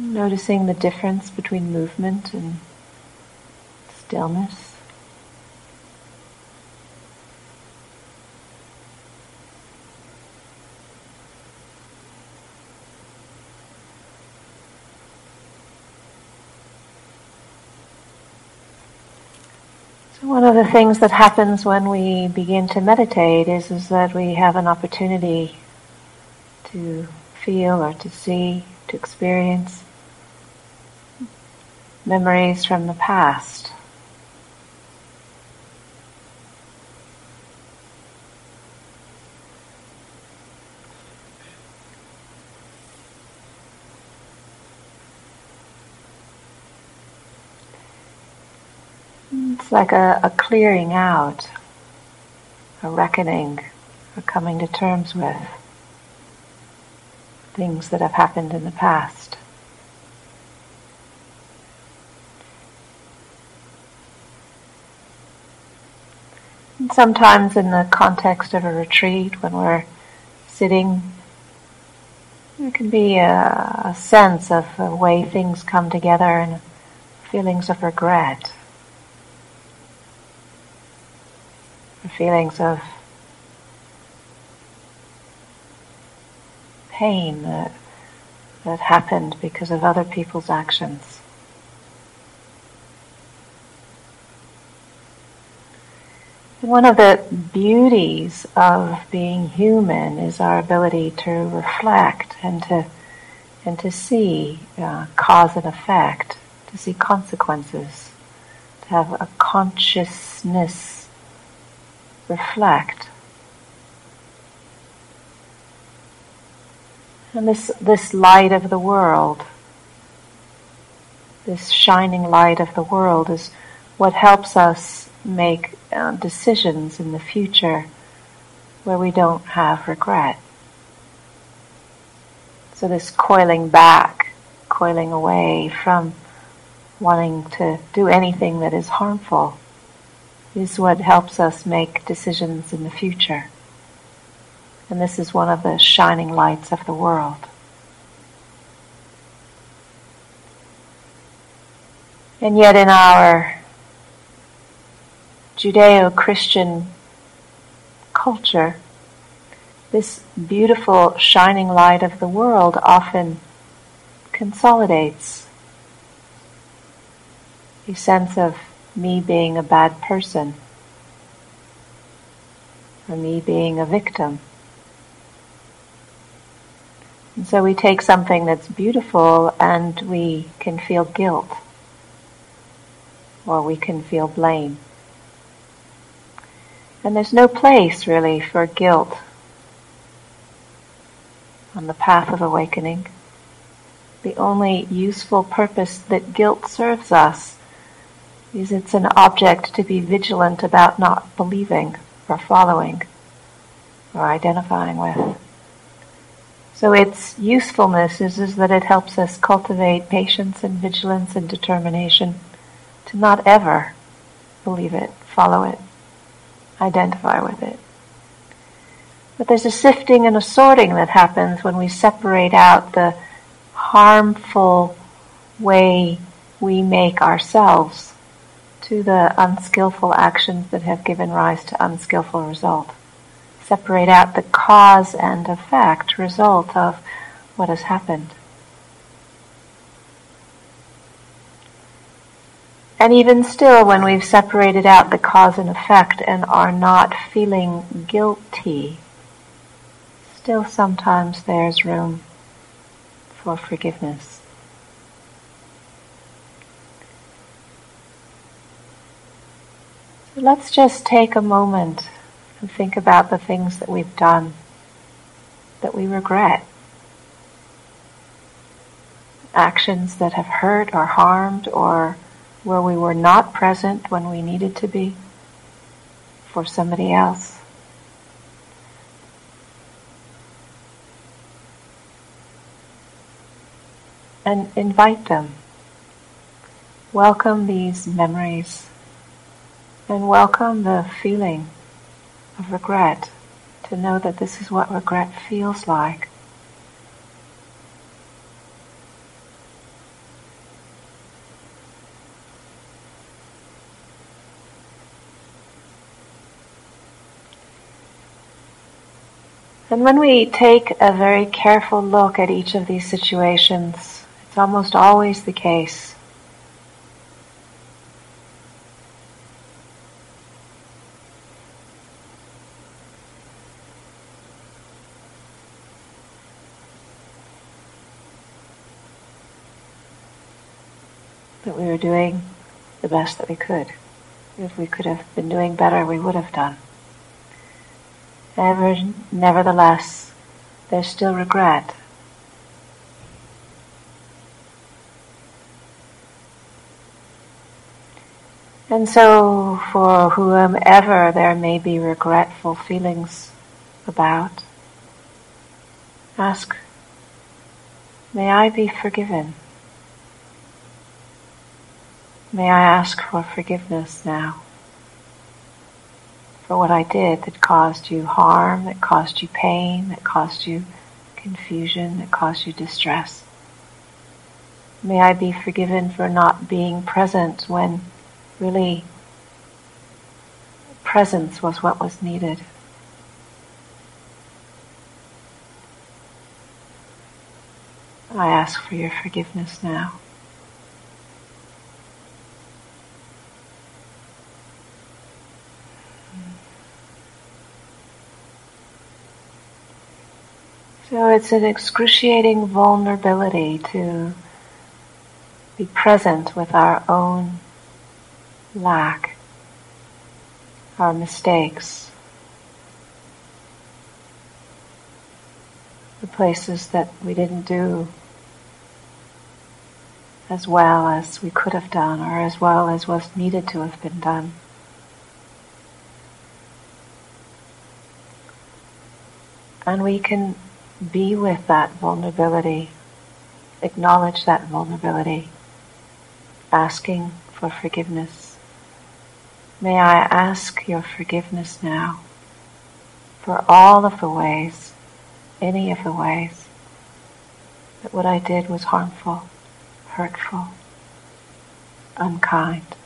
Noticing the difference between movement and stillness. So one of the things that happens when we begin to meditate is, is that we have an opportunity to feel or to see, to experience memories from the past. It's like a, a clearing out, a reckoning, a coming to terms with things that have happened in the past. And sometimes in the context of a retreat, when we're sitting, there can be a, a sense of the way things come together and feelings of regret. feelings of pain that, that happened because of other people's actions. One of the beauties of being human is our ability to reflect and to and to see uh, cause and effect, to see consequences, to have a consciousness reflect. And this, this light of the world, this shining light of the world is what helps us make uh, decisions in the future where we don't have regret. So this coiling back, coiling away from wanting to do anything that is harmful is what helps us make decisions in the future. And this is one of the shining lights of the world. And yet in our Judeo-Christian culture, this beautiful shining light of the world often consolidates a sense of me being a bad person, or me being a victim. And so we take something that's beautiful and we can feel guilt, or we can feel blame. And there's no place really for guilt on the path of awakening. The only useful purpose that guilt serves us is it's an object to be vigilant about not believing or following or identifying with. So its usefulness is, is that it helps us cultivate patience and vigilance and determination to not ever believe it, follow it, identify with it. But there's a sifting and a sorting that happens when we separate out the harmful way we make ourselves to the unskillful actions that have given rise to unskillful result. Separate out the cause and effect result of what has happened. And even still, when we've separated out the cause and effect and are not feeling guilty, still sometimes there's room for forgiveness. Let's just take a moment and think about the things that we've done that we regret. Actions that have hurt or harmed or where we were not present when we needed to be for somebody else. And invite them. Welcome these memories and welcome the feeling of regret to know that this is what regret feels like. And when we take a very careful look at each of these situations, it's almost always the case that we were doing the best that we could. If we could have been doing better, we would have done. Ever, nevertheless, there's still regret. And so, for whomever there may be regretful feelings about, ask, may I be forgiven? May I ask for forgiveness now? For what I did that caused you harm, that caused you pain, that caused you confusion, that caused you distress. May I be forgiven for not being present when really presence was what was needed. I ask for your forgiveness now. So it's an excruciating vulnerability to be present with our own lack, our mistakes, the places that we didn't do as well as we could have done or as well as was needed to have been done. And we can be with that vulnerability, acknowledge that vulnerability, asking for forgiveness. May I ask your forgiveness now for all of the ways, any of the ways, that what I did was harmful, hurtful, unkind.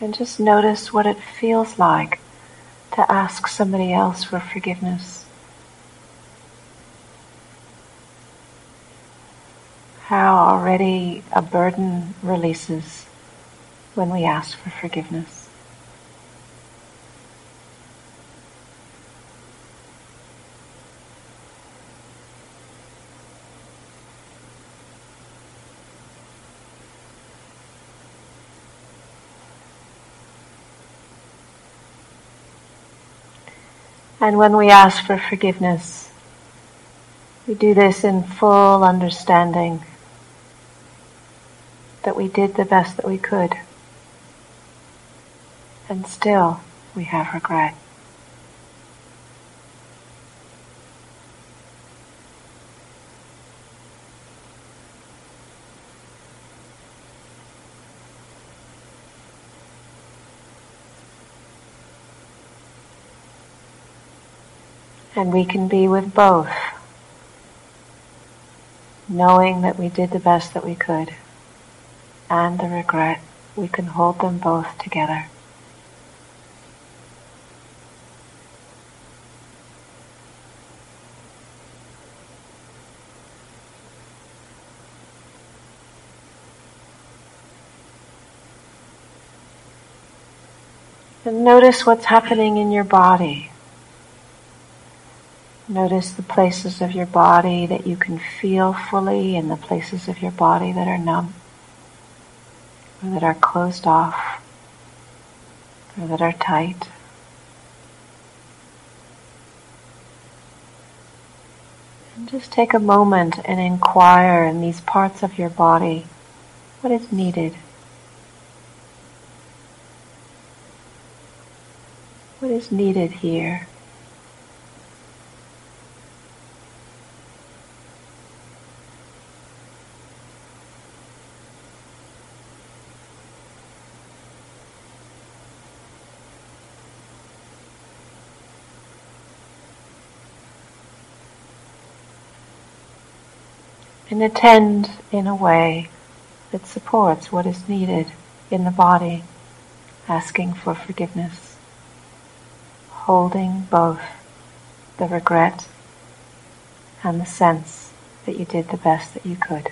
And just notice what it feels like to ask somebody else for forgiveness. How already a burden releases when we ask for forgiveness. And when we ask for forgiveness, we do this in full understanding that we did the best that we could. And still we have regret. And we can be with both, knowing that we did the best that we could, and the regret. We can hold them both together. And notice what's happening in your body. Notice the places of your body that you can feel fully and the places of your body that are numb or that are closed off or that are tight. And just take a moment and inquire in these parts of your body what is needed. What is needed here? And attend in a way that supports what is needed in the body, asking for forgiveness, holding both the regret and the sense that you did the best that you could.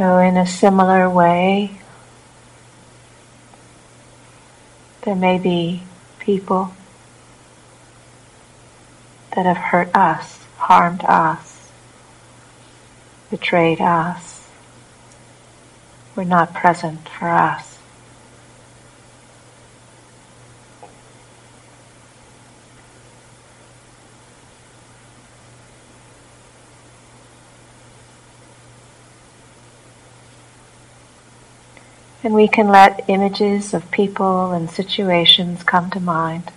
So, in a similar way, there may be people that have hurt us, harmed us, betrayed us, were not present for us. And we can let images of people and situations come to mind.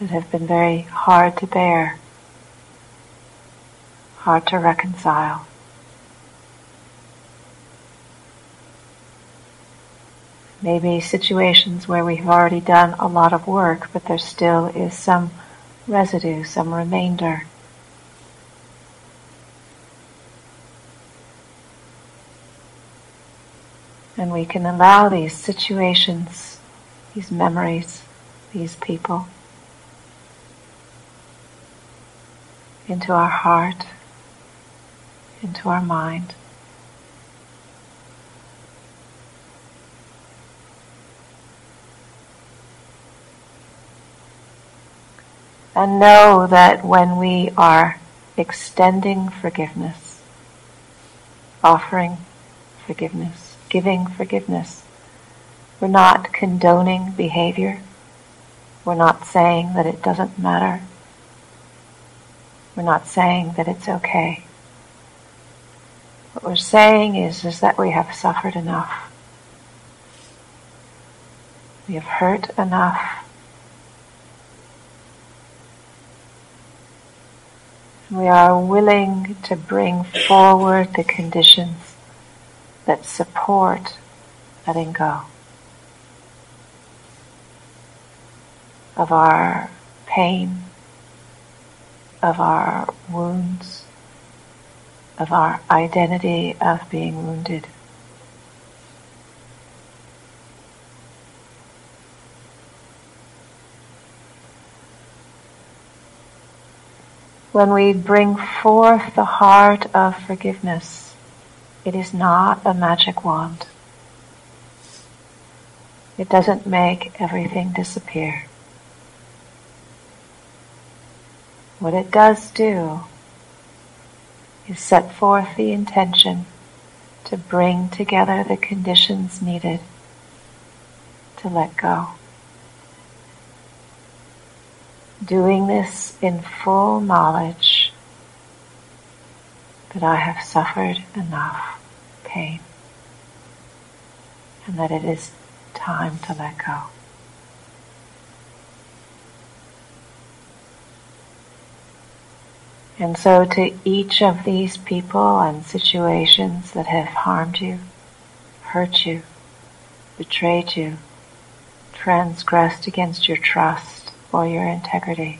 That have been very hard to bear, hard to reconcile. Maybe situations where we've already done a lot of work, but there still is some residue, some remainder. And we can allow these situations, these memories, these people into our heart, into our mind. And know that when we are extending forgiveness, offering forgiveness, giving forgiveness. We're not condoning behavior. We're not saying that it doesn't matter. We're not saying that it's okay. What we're saying is, is that we have suffered enough. We have hurt enough. We are willing to bring forward the conditions that support letting go of our pain, of our wounds, of our identity of being wounded. When we bring forth the heart of forgiveness, it is not a magic wand. It doesn't make everything disappear. What it does do is set forth the intention to bring together the conditions needed to let go. Doing this in full knowledge that I have suffered enough pain and that it is time to let go. And so to each of these people and situations that have harmed you, hurt you, betrayed you, transgressed against your trust or your integrity,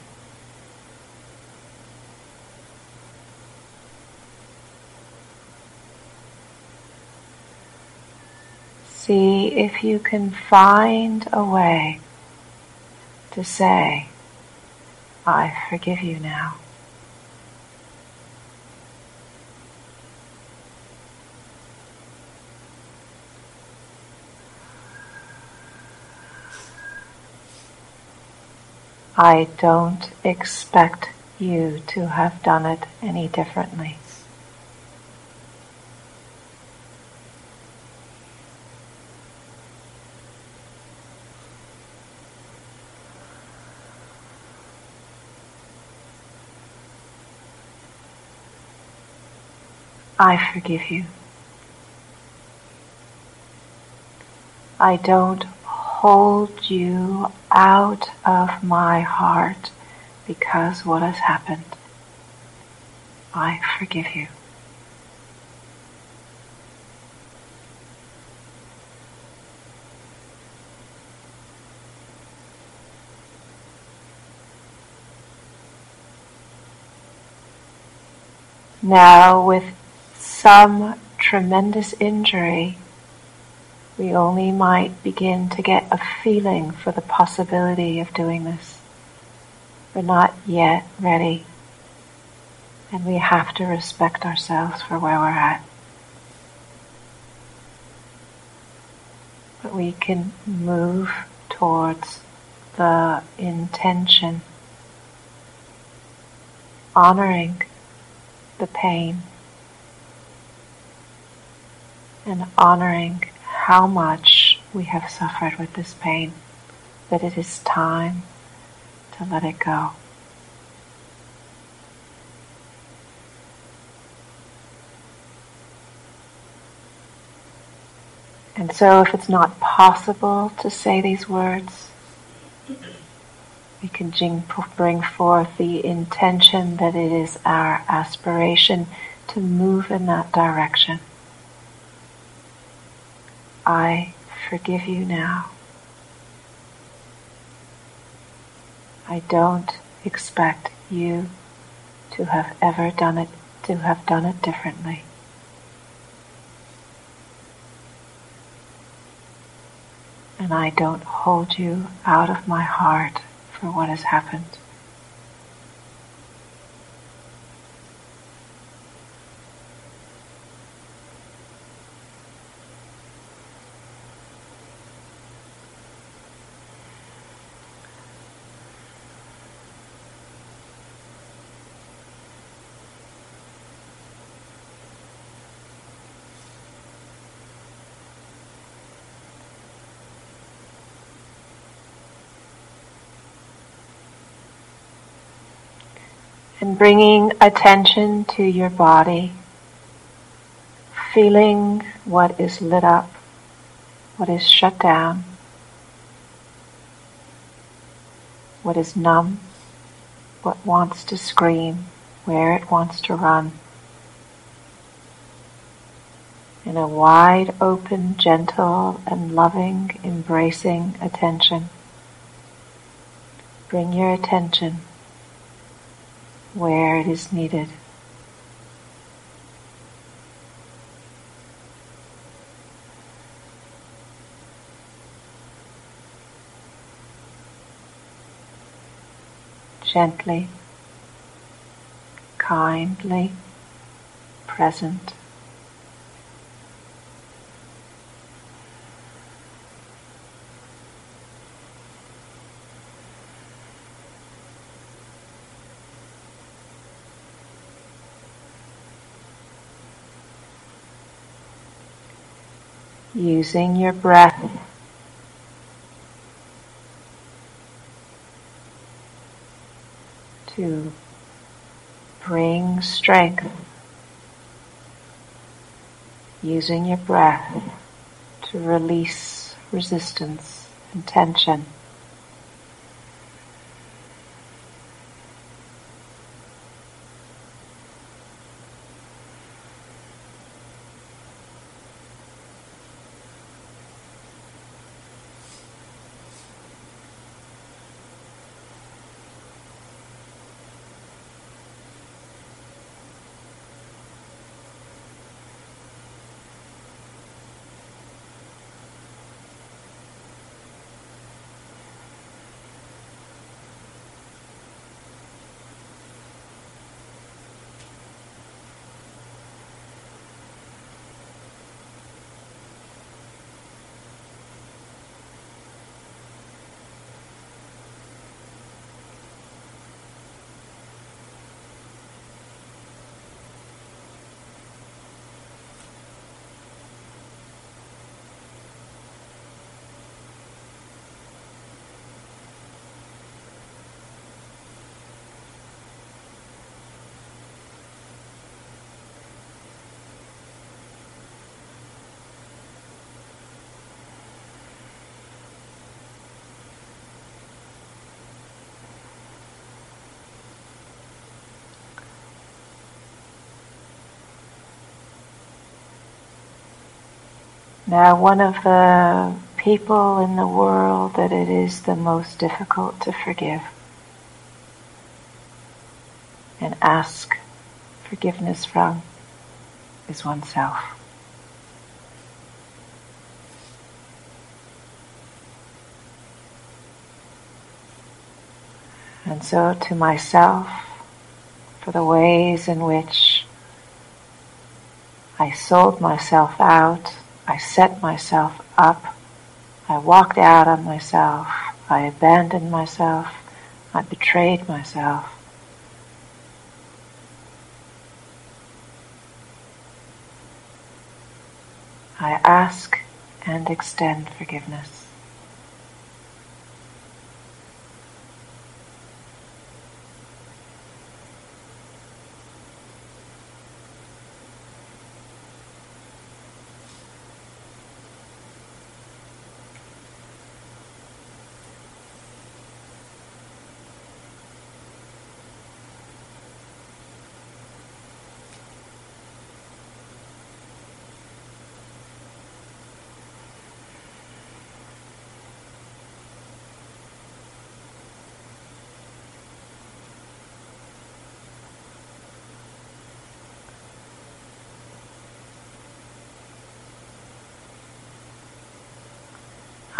see if you can find a way to say, I forgive you now. I don't expect you to have done it any differently. I forgive you. I don't hold you out of my heart because what has happened. I forgive you. Now, with some tremendous injury, we only might begin to get a feeling for the possibility of doing this. We're not yet ready, and we have to respect ourselves for where we're at. But we can move towards the intention, honoring the pain and honoring how much we have suffered with this pain, that it is time to let it go. And so, if it's not possible to say these words, we can bring forth the intention that it is our aspiration to move in that direction. I forgive you now. I don't expect you to have ever done it, to have done it differently. And I don't hold you out of my heart for what has happened. And bringing attention to your body, feeling what is lit up, what is shut down, what is numb, what wants to scream, where it wants to run. In a wide open, gentle, and loving, embracing attention, bring your attention where it is needed. Gently, kindly, present. Using your breath to bring strength, using your breath to release resistance and tension. Now, one of the people in the world that it is the most difficult to forgive and ask forgiveness from is oneself. And so to myself, for the ways in which I sold myself out, I set myself up, I walked out on myself, I abandoned myself, I betrayed myself. I ask and extend forgiveness.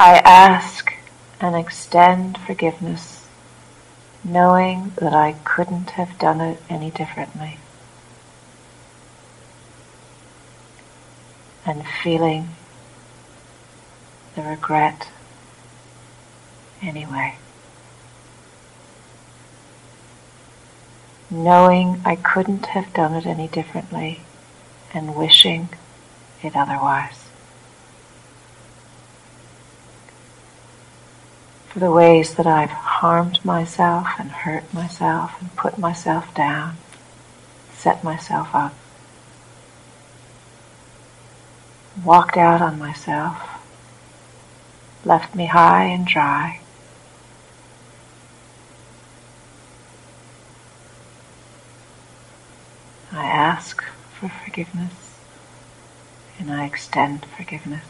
I ask and extend forgiveness, knowing that I couldn't have done it any differently. And feeling the regret anyway. Knowing I couldn't have done it any differently and wishing it otherwise. For the ways that I've harmed myself and hurt myself and put myself down, set myself up, walked out on myself, left me high and dry. I ask for forgiveness and I extend forgiveness.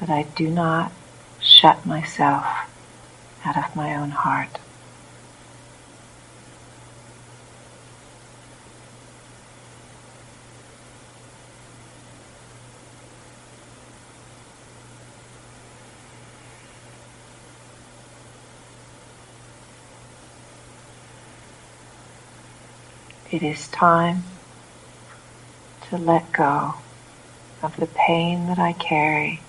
But I do not shut myself out of my own heart. It is time to let go of the pain that I carry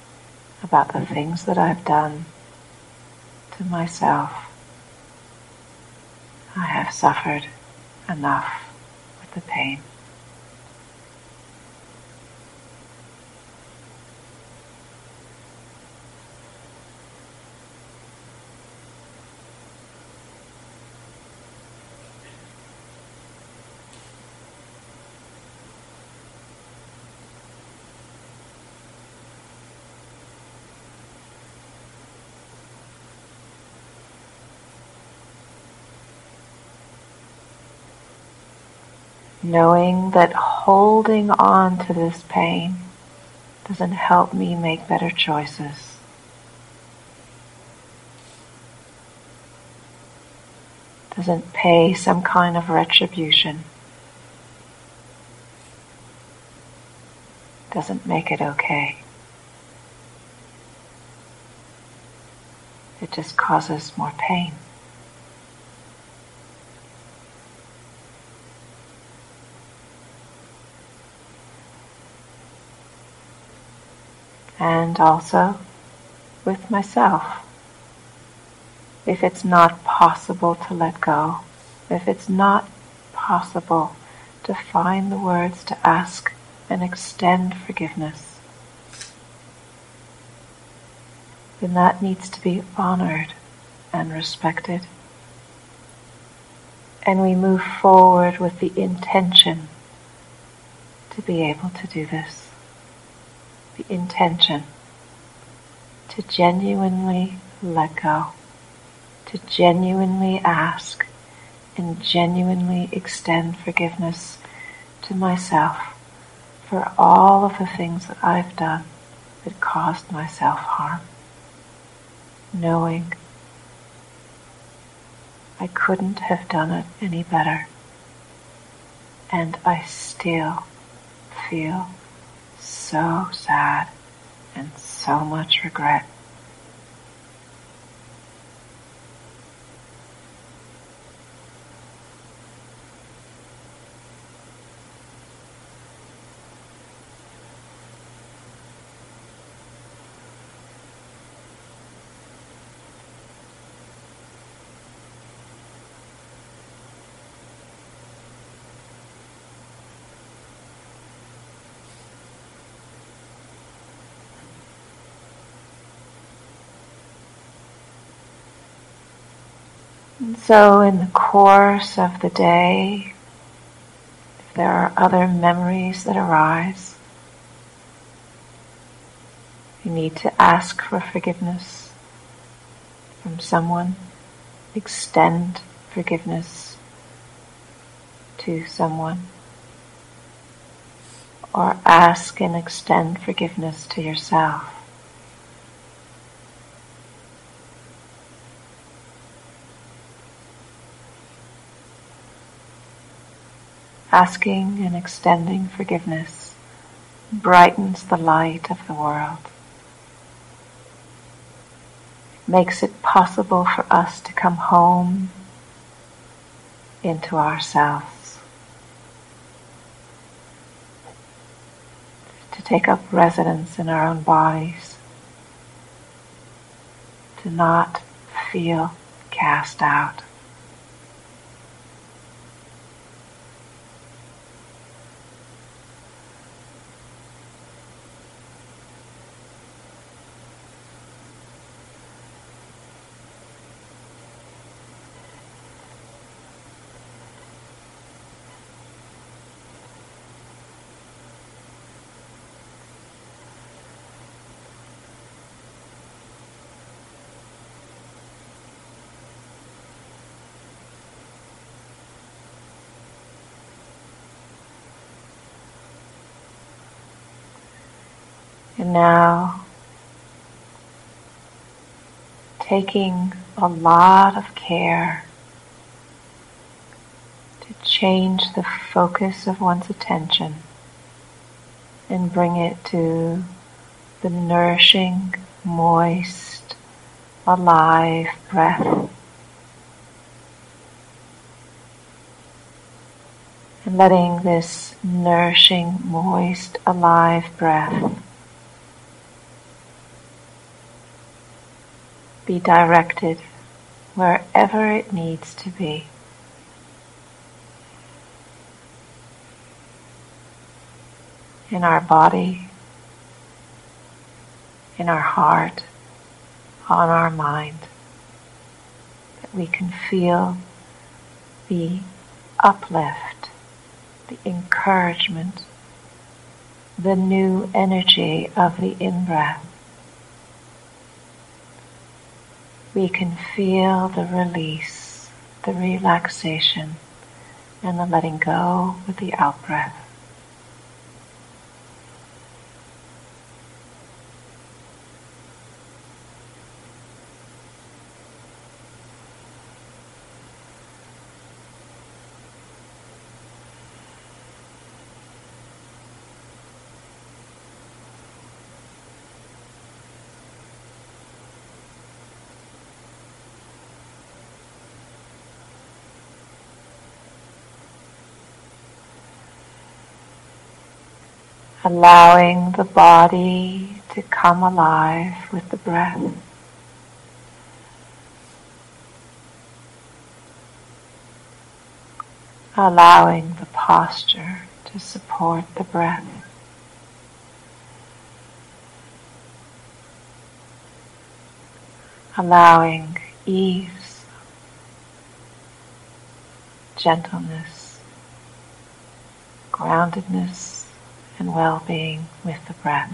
about the things that I've done to myself. I have suffered enough with the pain. Knowing that holding on to this pain doesn't help me make better choices. Doesn't pay some kind of retribution. Doesn't make it okay. It just causes more pain. And also with myself. If it's not possible to let go, if it's not possible to find the words to ask and extend forgiveness, then that needs to be honored and respected. And we move forward with the intention to be able to do this the intention to genuinely let go, to genuinely ask and genuinely extend forgiveness to myself for all of the things that I've done that caused myself harm, knowing I couldn't have done it any better, and I still feel so sad and so much regret. So, in the course of the day, if there are other memories that arise, you need to ask for forgiveness from someone, extend forgiveness to someone, or ask and extend forgiveness to yourself. Asking and extending forgiveness brightens the light of the world. Makes it possible for us to come home into ourselves, to take up residence in our own bodies, to not feel cast out. Now, taking a lot of care to change the focus of one's attention and bring it to the nourishing, moist, alive breath. And letting this nourishing, moist, alive breath be directed wherever it needs to be. In our body, in our heart, on our mind, that we can feel the uplift, the encouragement, the new energy of the in breath. We can feel the release, the relaxation, and the letting go with the out breath. Allowing the body to come alive with the breath. Allowing the posture to support the breath. Allowing ease, gentleness, groundedness, and well being with the breath.